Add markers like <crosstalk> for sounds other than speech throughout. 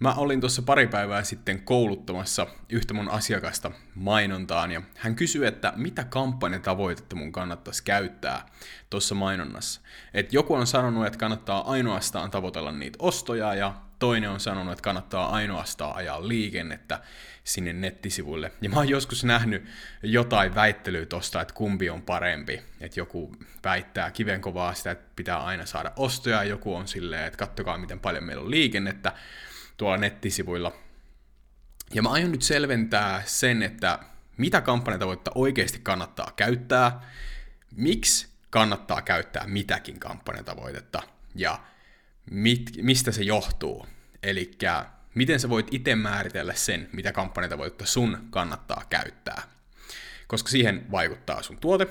Mä olin tuossa pari päivää sitten kouluttamassa yhtä mun asiakasta mainontaan, ja hän kysyi, että mitä kampanjatavoitetta mun kannattaisi käyttää tuossa mainonnassa. Et joku on sanonut, että kannattaa ainoastaan tavoitella niitä ostoja, ja toinen on sanonut, että kannattaa ainoastaan ajaa liikennettä sinne nettisivuille. Ja mä oon joskus nähnyt jotain väittelyä tosta, että kumpi on parempi. Että joku väittää kivenkovaa sitä, että pitää aina saada ostoja, ja joku on silleen, että kattokaa miten paljon meillä on liikennettä tuolla nettisivuilla. Ja mä aion nyt selventää sen, että mitä kampanjatavoitetta oikeasti kannattaa käyttää, miksi kannattaa käyttää mitäkin kampanjatavoitetta ja mit, mistä se johtuu. Eli miten sä voit itse määritellä sen, mitä kampanjatavoitetta sun kannattaa käyttää. Koska siihen vaikuttaa sun tuote,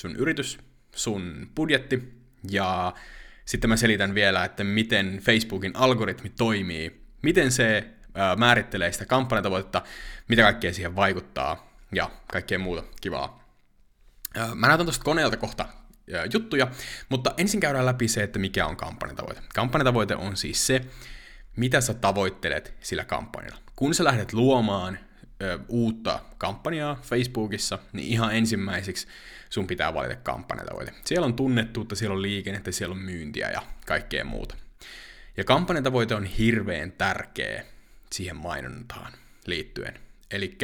sun yritys, sun budjetti ja sitten mä selitän vielä, että miten Facebookin algoritmi toimii miten se määrittelee sitä kampanjatavoitetta, mitä kaikkea siihen vaikuttaa ja kaikkea muuta kivaa. Mä näytän tuosta koneelta kohta juttuja, mutta ensin käydään läpi se, että mikä on kampanjatavoite. Kampanjatavoite on siis se, mitä sä tavoittelet sillä kampanjalla. Kun sä lähdet luomaan ö, uutta kampanjaa Facebookissa, niin ihan ensimmäiseksi sun pitää valita kampanjatavoite. Siellä on tunnettuutta, siellä on liikennettä, siellä on myyntiä ja kaikkea muuta. Ja kampanjatavoite on hirveän tärkeä siihen mainontaan liittyen. Eli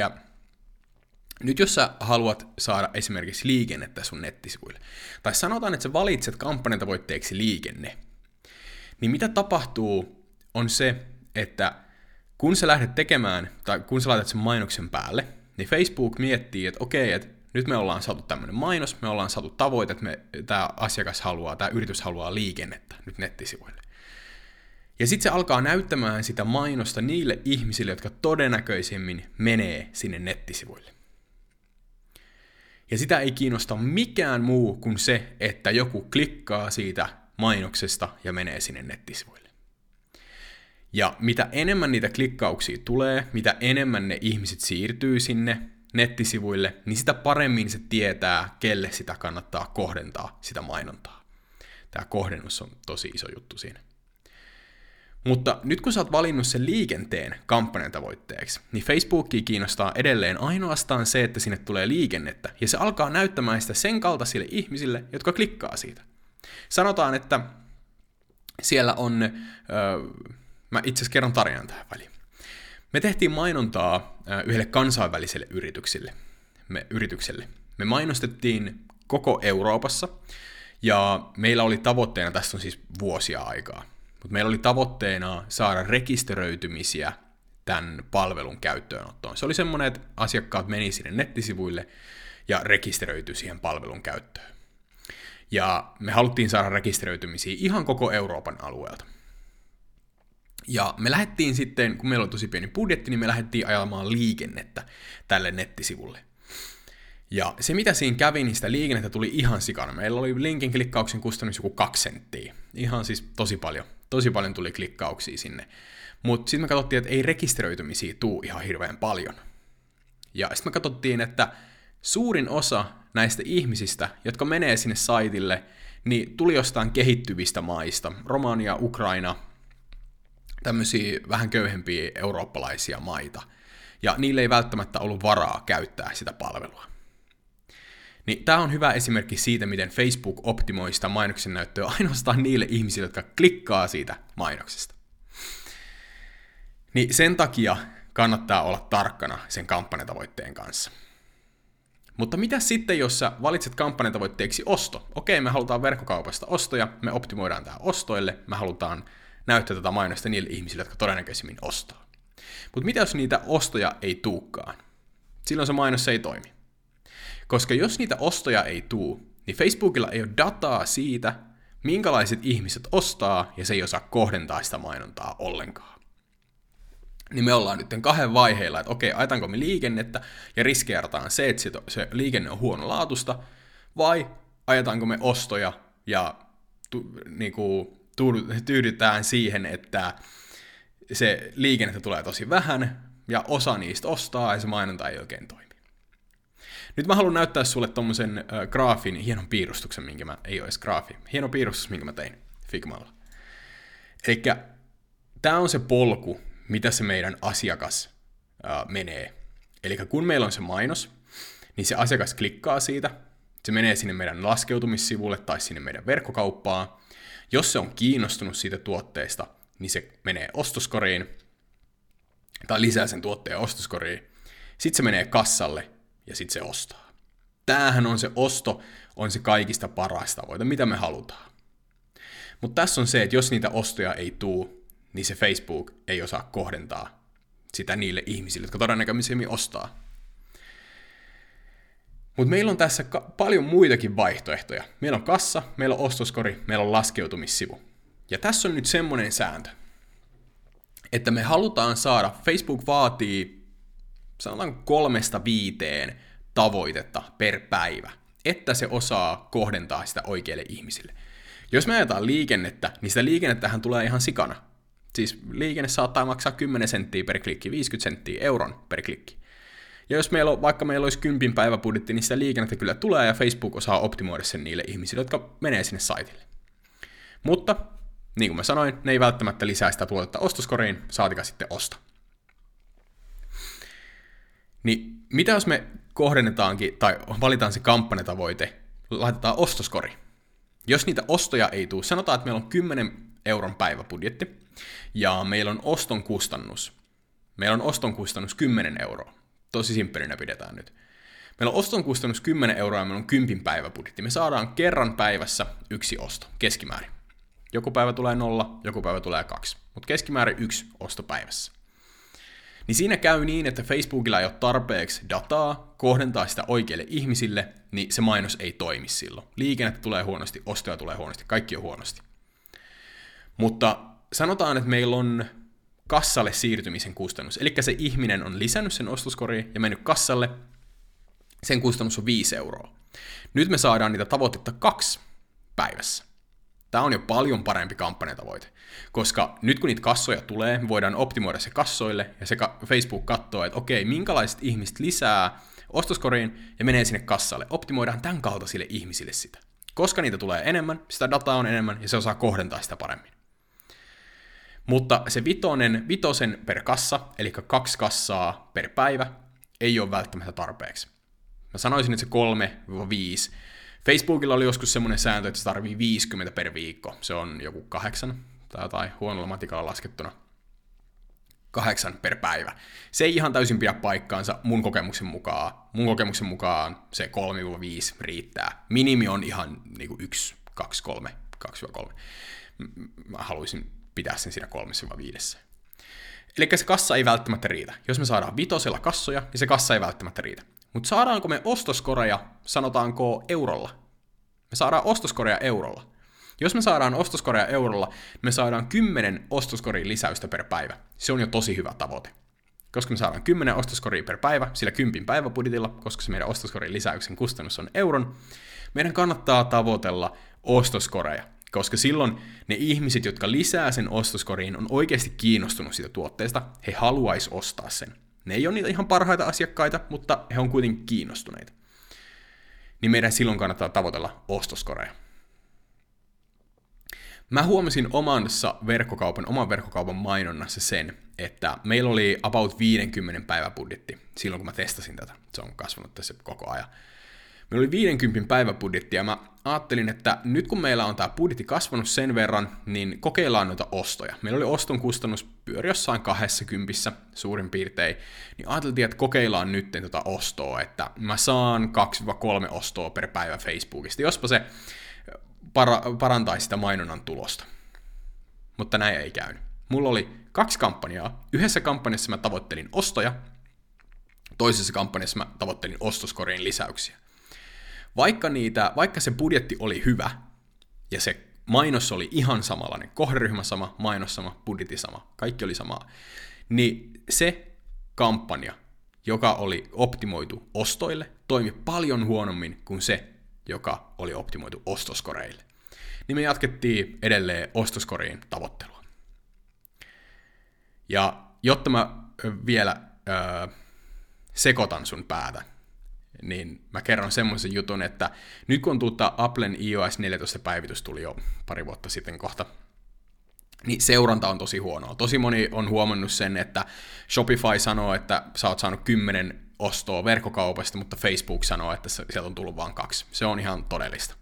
nyt jos sä haluat saada esimerkiksi liikennettä sun nettisivuille, tai sanotaan, että sä valitset kampanjatavoitteeksi liikenne, niin mitä tapahtuu on se, että kun sä lähdet tekemään, tai kun sä laitat sen mainoksen päälle, niin Facebook miettii, että okei, että nyt me ollaan saatu tämmöinen mainos, me ollaan saatu tavoite, että tämä asiakas haluaa, tämä yritys haluaa liikennettä nyt nettisivuille. Ja sitten se alkaa näyttämään sitä mainosta niille ihmisille, jotka todennäköisemmin menee sinne nettisivuille. Ja sitä ei kiinnosta mikään muu kuin se, että joku klikkaa siitä mainoksesta ja menee sinne nettisivuille. Ja mitä enemmän niitä klikkauksia tulee, mitä enemmän ne ihmiset siirtyy sinne nettisivuille, niin sitä paremmin se tietää, kelle sitä kannattaa kohdentaa sitä mainontaa. Tämä kohdennus on tosi iso juttu siinä. Mutta nyt kun sä oot valinnut sen liikenteen kampanjan tavoitteeksi, niin Facebookia kiinnostaa edelleen ainoastaan se, että sinne tulee liikennettä, ja se alkaa näyttämään sitä sen kaltaisille ihmisille, jotka klikkaa siitä. Sanotaan, että siellä on, öö, mä itse asiassa kerron tarinan tähän väliin. Me tehtiin mainontaa yhdelle kansainväliselle yritykselle. Me, yritykselle. Me mainostettiin koko Euroopassa, ja meillä oli tavoitteena, tästä on siis vuosia aikaa, mutta meillä oli tavoitteena saada rekisteröitymisiä tämän palvelun käyttöönottoon. Se oli semmoinen, että asiakkaat meni sinne nettisivuille ja rekisteröityi siihen palvelun käyttöön. Ja me haluttiin saada rekisteröitymisiä ihan koko Euroopan alueelta. Ja me lähdettiin sitten, kun meillä oli tosi pieni budjetti, niin me lähdettiin ajamaan liikennettä tälle nettisivulle. Ja se mitä siinä kävi, niin sitä liikennettä tuli ihan sikana. Meillä oli linkin klikkauksen kustannus joku kaksi senttiä. Ihan siis tosi paljon tosi paljon tuli klikkauksia sinne. Mutta sitten me katsottiin, että ei rekisteröitymisiä tuu ihan hirveän paljon. Ja sitten me katsottiin, että suurin osa näistä ihmisistä, jotka menee sinne saitille, niin tuli jostain kehittyvistä maista, Romania, Ukraina, tämmöisiä vähän köyhempiä eurooppalaisia maita. Ja niille ei välttämättä ollut varaa käyttää sitä palvelua. Niin tämä on hyvä esimerkki siitä, miten Facebook optimoi sitä mainoksen näyttöä ainoastaan niille ihmisille, jotka klikkaa siitä mainoksesta. Niin sen takia kannattaa olla tarkkana sen kampanjatavoitteen kanssa. Mutta mitä sitten, jos sä valitset kampanjatavoitteeksi osto? Okei, me halutaan verkkokaupasta ostoja, me optimoidaan tämä ostoille, me halutaan näyttää tätä mainosta niille ihmisille, jotka todennäköisimmin ostaa. Mutta mitä jos niitä ostoja ei tuukaan? Silloin se mainos ei toimi. Koska jos niitä ostoja ei tuu, niin Facebookilla ei ole dataa siitä, minkälaiset ihmiset ostaa, ja se ei osaa kohdentaa sitä mainontaa ollenkaan. Niin me ollaan nyt kahden vaiheilla, että okei, ajetaanko me liikennettä ja riskeerataan se, että se liikenne on huonolaatusta, vai ajetaanko me ostoja ja tu, niinku, tyydytään siihen, että se liikennettä tulee tosi vähän, ja osa niistä ostaa, ja se mainonta ei oikein toimi. Nyt mä haluan näyttää sulle tommosen äh, graafin, hienon piirustuksen, minkä mä, ei ole edes graafi, hieno piirustus, minkä mä tein Figmalla. Eli tämä on se polku, mitä se meidän asiakas ää, menee. Eli kun meillä on se mainos, niin se asiakas klikkaa siitä, se menee sinne meidän laskeutumissivulle tai sinne meidän verkkokauppaan. Jos se on kiinnostunut siitä tuotteesta, niin se menee ostoskoriin, tai lisää sen tuotteen ostoskoriin. Sitten se menee kassalle, ja sitten se ostaa. Tämähän on se osto, on se kaikista paras tavoite, mitä me halutaan. Mutta tässä on se, että jos niitä ostoja ei tuu, niin se Facebook ei osaa kohdentaa sitä niille ihmisille, jotka todennäköisemmin ostaa. Mutta meillä on tässä ka- paljon muitakin vaihtoehtoja. Meillä on kassa, meillä on ostoskori, meillä on laskeutumissivu. Ja tässä on nyt semmoinen sääntö, että me halutaan saada, Facebook vaatii sanotaan kolmesta viiteen tavoitetta per päivä, että se osaa kohdentaa sitä oikeille ihmisille. Jos me ajetaan liikennettä, niin sitä liikennettähän tulee ihan sikana. Siis liikenne saattaa maksaa 10 senttiä per klikki, 50 senttiä euron per klikki. Ja jos meillä on, vaikka meillä olisi kympin päiväbudjetti, niin sitä liikennettä kyllä tulee ja Facebook osaa optimoida sen niille ihmisille, jotka menee sinne saitille. Mutta, niin kuin mä sanoin, ne ei välttämättä lisää sitä tuotetta ostoskoriin, saatika sitten osta. Niin mitä jos me kohdennetaankin, tai valitaan se kampanjatavoite, laitetaan ostoskori. Jos niitä ostoja ei tule, sanotaan, että meillä on 10 euron päiväbudjetti, ja meillä on oston kustannus. Meillä on oston kustannus 10 euroa. Tosi simppelinä pidetään nyt. Meillä on oston kustannus 10 euroa ja meillä on 10 päiväbudjetti. Me saadaan kerran päivässä yksi osto, keskimäärin. Joku päivä tulee nolla, joku päivä tulee kaksi, mutta keskimäärin yksi osto päivässä. Niin siinä käy niin, että Facebookilla ei ole tarpeeksi dataa kohdentaa sitä oikeille ihmisille, niin se mainos ei toimi silloin. Liikennettä tulee huonosti, ostoja tulee huonosti, kaikki on huonosti. Mutta sanotaan, että meillä on kassalle siirtymisen kustannus. Eli se ihminen on lisännyt sen ostoskoriin ja mennyt kassalle, sen kustannus on 5 euroa. Nyt me saadaan niitä tavoitetta kaksi päivässä. Tämä on jo paljon parempi kampanjatavoite, koska nyt kun niitä kassoja tulee, me voidaan optimoida se kassoille, ja se Facebook katsoo, että okei, minkälaiset ihmiset lisää ostoskoriin ja menee sinne kassalle. Optimoidaan tämän kaltaisille ihmisille sitä. Koska niitä tulee enemmän, sitä dataa on enemmän, ja se osaa kohdentaa sitä paremmin. Mutta se vitonen, vitosen per kassa, eli kaksi kassaa per päivä, ei ole välttämättä tarpeeksi. Mä sanoisin, että se 3-5. Facebookilla oli joskus semmoinen sääntö, että se tarvii 50 per viikko. Se on joku kahdeksan tai jotain huonolla matikalla laskettuna. Kahdeksan per päivä. Se ei ihan täysin pidä paikkaansa mun kokemuksen mukaan. Mun kokemuksen mukaan se 3-5 riittää. Minimi on ihan niin kuin 1, 2, 3, 2-3. Mä haluaisin pitää sen siinä kolmessa vai viidessä. Eli se kassa ei välttämättä riitä. Jos me saadaan vitosella kassoja, niin se kassa ei välttämättä riitä. Mutta saadaanko me ostoskoreja, sanotaanko eurolla? Me saadaan ostoskoreja eurolla. Jos me saadaan ostoskoreja eurolla, me saadaan 10 ostoskorin lisäystä per päivä. Se on jo tosi hyvä tavoite. Koska me saadaan 10 ostoskoria per päivä, sillä 10 päiväbudjetilla, koska se meidän ostoskorin lisäyksen kustannus on euron, meidän kannattaa tavoitella ostoskoreja koska silloin ne ihmiset, jotka lisää sen ostoskoriin, on oikeasti kiinnostunut siitä tuotteesta, he haluaisi ostaa sen. Ne ei ole niitä ihan parhaita asiakkaita, mutta he on kuitenkin kiinnostuneita. Niin meidän silloin kannattaa tavoitella ostoskoreja. Mä huomasin omassa verkkokaupan, oman verkkokaupan mainonnassa sen, että meillä oli about 50 päivä budjetti silloin, kun mä testasin tätä. Se on kasvanut tässä koko ajan. Meillä oli 50 päiväbudjetti ja mä ajattelin, että nyt kun meillä on tämä budjetti kasvanut sen verran, niin kokeillaan noita ostoja. Meillä oli oston kustannus pyöri jossain 20 suurin piirtein, niin ajateltiin, että kokeillaan nyt tuota ostoa, että mä saan 2-3 ostoa per päivä Facebookista, jospa se para- parantaisi sitä mainonnan tulosta. Mutta näin ei käynyt. Mulla oli kaksi kampanjaa. Yhdessä kampanjassa mä tavoittelin ostoja, toisessa kampanjassa mä tavoittelin ostoskoriin lisäyksiä. Vaikka, niitä, vaikka se budjetti oli hyvä, ja se mainos oli ihan samanlainen, kohderyhmä sama, mainos sama, budjetti sama, kaikki oli samaa, niin se kampanja, joka oli optimoitu ostoille, toimi paljon huonommin kuin se, joka oli optimoitu ostoskoreille. Niin me jatkettiin edelleen ostoskoriin tavoittelua. Ja jotta mä vielä öö, sekoitan sun päätä, niin mä kerron semmoisen jutun, että nyt kun tuutta Applen iOS 14 päivitys tuli jo pari vuotta sitten kohta, niin seuranta on tosi huonoa. Tosi moni on huomannut sen, että Shopify sanoo, että sä oot saanut 10 ostoa verkkokaupasta, mutta Facebook sanoo, että sieltä on tullut vain kaksi. Se on ihan todellista.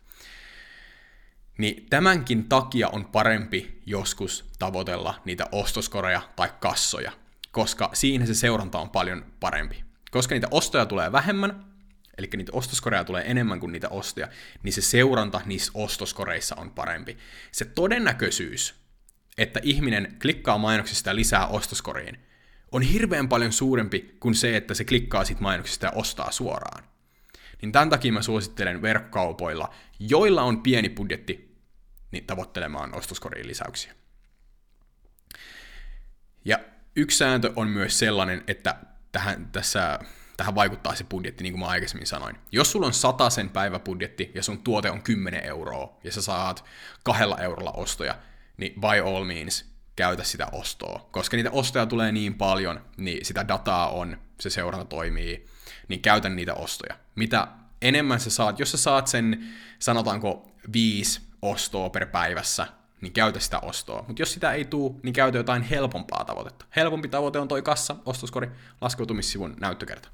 Niin tämänkin takia on parempi joskus tavoitella niitä ostoskoreja tai kassoja, koska siinä se seuranta on paljon parempi. Koska niitä ostoja tulee vähemmän, eli niitä ostoskoreja tulee enemmän kuin niitä ostoja, niin se seuranta niissä ostoskoreissa on parempi. Se todennäköisyys, että ihminen klikkaa mainoksista lisää ostoskoriin, on hirveän paljon suurempi kuin se, että se klikkaa sit mainoksista ja ostaa suoraan. Niin tämän takia mä suosittelen verkkokaupoilla, joilla on pieni budjetti, niin tavoittelemaan ostoskoriin lisäyksiä. Ja yksi sääntö on myös sellainen, että tähän, tässä, tähän vaikuttaa se budjetti, niin kuin mä aikaisemmin sanoin. Jos sulla on sen päiväbudjetti ja sun tuote on 10 euroa ja sä saat kahdella eurolla ostoja, niin by all means käytä sitä ostoa. Koska niitä ostoja tulee niin paljon, niin sitä dataa on, se seuranta toimii, niin käytä niitä ostoja. Mitä enemmän sä saat, jos sä saat sen, sanotaanko, viisi ostoa per päivässä, niin käytä sitä ostoa. Mutta jos sitä ei tuu, niin käytä jotain helpompaa tavoitetta. Helpompi tavoite on toi kassa, ostoskori, laskeutumissivun näyttökerta.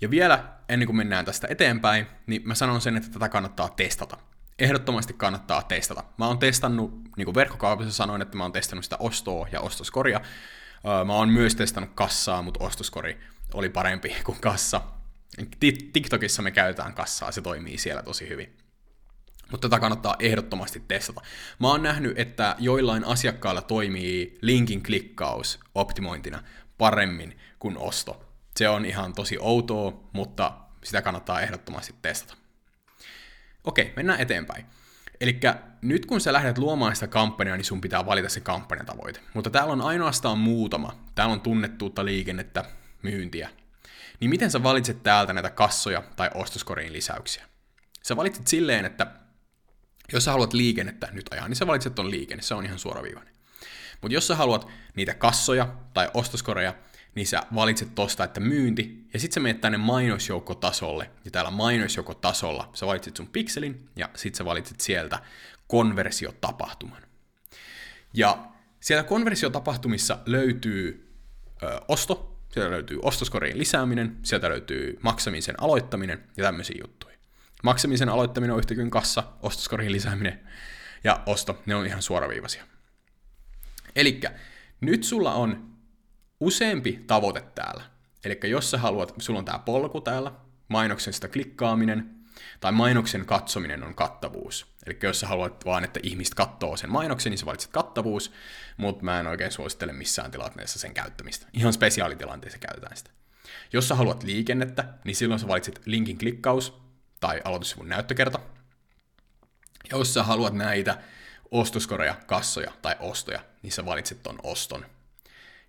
Ja vielä ennen kuin mennään tästä eteenpäin, niin mä sanon sen, että tätä kannattaa testata ehdottomasti kannattaa testata. Mä oon testannut, niin kuin verkkokaupassa sanoin, että mä oon testannut sitä ostoa ja ostoskoria. Mä oon myös testannut kassaa, mutta ostoskori oli parempi <laughs> kuin kassa. TikTokissa me käytetään kassaa, se toimii siellä tosi hyvin. Mutta tätä kannattaa ehdottomasti testata. Mä oon nähnyt, että joillain asiakkailla toimii linkin klikkaus optimointina paremmin kuin osto. Se on ihan tosi outoa, mutta sitä kannattaa ehdottomasti testata. Okei, mennään eteenpäin. Eli nyt kun sä lähdet luomaan sitä kampanjaa, niin sun pitää valita se kampanjatavoite. Mutta täällä on ainoastaan muutama. Täällä on tunnettuutta liikennettä, myyntiä. Niin miten sä valitset täältä näitä kassoja tai ostoskoriin lisäyksiä? Sä valitset silleen, että jos sä haluat liikennettä nyt ajaa, niin sä valitset ton liikenne, se on ihan suoraviivainen. Mutta jos sä haluat niitä kassoja tai ostoskoreja, niin sä valitset tosta, että myynti, ja sitten sä menet tänne mainosjoukkotasolle, ja täällä mainosjoukkotasolla sä valitset sun pikselin, ja sitten sä valitset sieltä konversiotapahtuman. Ja siellä konversiotapahtumissa löytyy ö, osto, sieltä löytyy ostoskoriin lisääminen, sieltä löytyy maksamisen aloittaminen ja tämmöisiä juttuja. Maksamisen aloittaminen on yhtä kuin kassa, ostoskoriin lisääminen ja osto, ne on ihan suoraviivaisia. Eli nyt sulla on useampi tavoite täällä. Eli jos sä haluat, sulla on tämä polku täällä, mainoksesta klikkaaminen, tai mainoksen katsominen on kattavuus. Eli jos sä haluat vaan, että ihmiset katsoo sen mainoksen, niin sä valitset kattavuus, mutta mä en oikein suosittele missään tilanteessa sen käyttämistä. Ihan spesiaalitilanteessa käytetään sitä. Jos sä haluat liikennettä, niin silloin sä valitset linkin klikkaus tai aloitussivun näyttökerta. Ja jos sä haluat näitä ostoskoreja, kassoja tai ostoja, niin sä valitset ton oston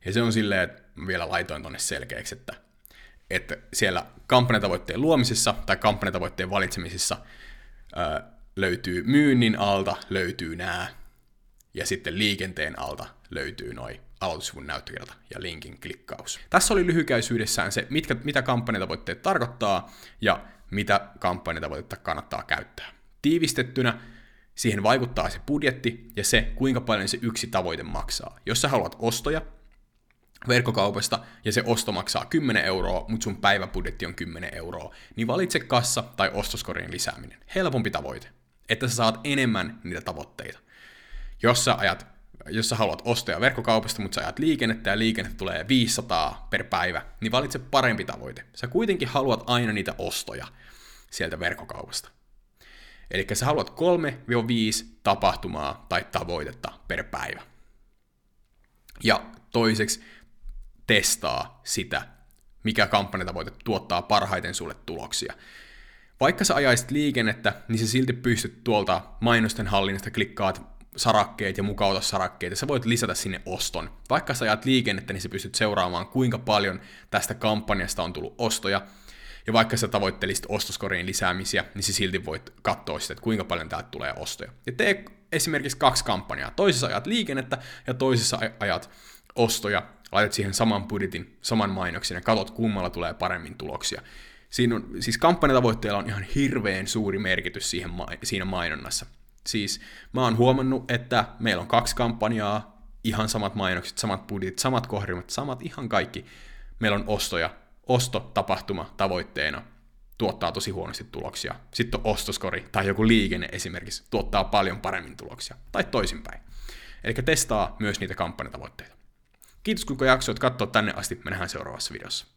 ja se on silleen, että vielä laitoin tonne selkeäksi, että, että siellä kampanjatavoitteen luomisessa tai kampanjatavoitteen valitsemisessa ää, löytyy myynnin alta, löytyy nämä, ja sitten liikenteen alta löytyy noin aloitussivun näyttökerta ja linkin klikkaus. Tässä oli lyhykäisyydessään se, mitkä, mitä kampanjatavoitteet tarkoittaa ja mitä kampanjatavoitetta kannattaa käyttää. Tiivistettynä siihen vaikuttaa se budjetti ja se, kuinka paljon se yksi tavoite maksaa. Jos sä haluat ostoja, verkkokaupasta ja se osto maksaa 10 euroa, mutta sun päiväbudjetti on 10 euroa, niin valitse kassa tai ostoskorien lisääminen. Helpompi tavoite, että sä saat enemmän niitä tavoitteita. Jos sä, ajat, jos sä haluat ostoja verkkokaupasta, mutta sä ajat liikennettä ja liikennettä tulee 500 per päivä, niin valitse parempi tavoite. Sä kuitenkin haluat aina niitä ostoja sieltä verkkokaupasta. Eli sä haluat 3-5 tapahtumaa tai tavoitetta per päivä. Ja toiseksi testaa sitä, mikä kampanjatavoite tuottaa parhaiten sulle tuloksia. Vaikka sä ajaisit liikennettä, niin sä silti pystyt tuolta mainosten hallinnasta klikkaat sarakkeet ja mukauta sarakkeet, sä voit lisätä sinne oston. Vaikka sä ajat liikennettä, niin sä pystyt seuraamaan, kuinka paljon tästä kampanjasta on tullut ostoja, ja vaikka sä tavoittelisit ostoskoriin lisäämisiä, niin sä silti voit katsoa sitä, että kuinka paljon täältä tulee ostoja. Ja tee esimerkiksi kaksi kampanjaa. Toisessa ajat liikennettä ja toisessa ajat ostoja, laitat siihen saman budjetin, saman mainoksen ja katsot, kummalla tulee paremmin tuloksia. Siinä on, siis kampanjatavoitteella on ihan hirveän suuri merkitys siihen, siinä mainonnassa. Siis mä oon huomannut, että meillä on kaksi kampanjaa, ihan samat mainokset, samat budjetit, samat kohdelmat, samat ihan kaikki. Meillä on ostoja, ostotapahtuma tavoitteena, tuottaa tosi huonosti tuloksia. Sitten on ostoskori tai joku liikenne esimerkiksi tuottaa paljon paremmin tuloksia. Tai toisinpäin. Eli testaa myös niitä kampanjatavoitteita. Kiitos kun jaksoit katsoa tänne asti. Me nähdään seuraavassa videossa.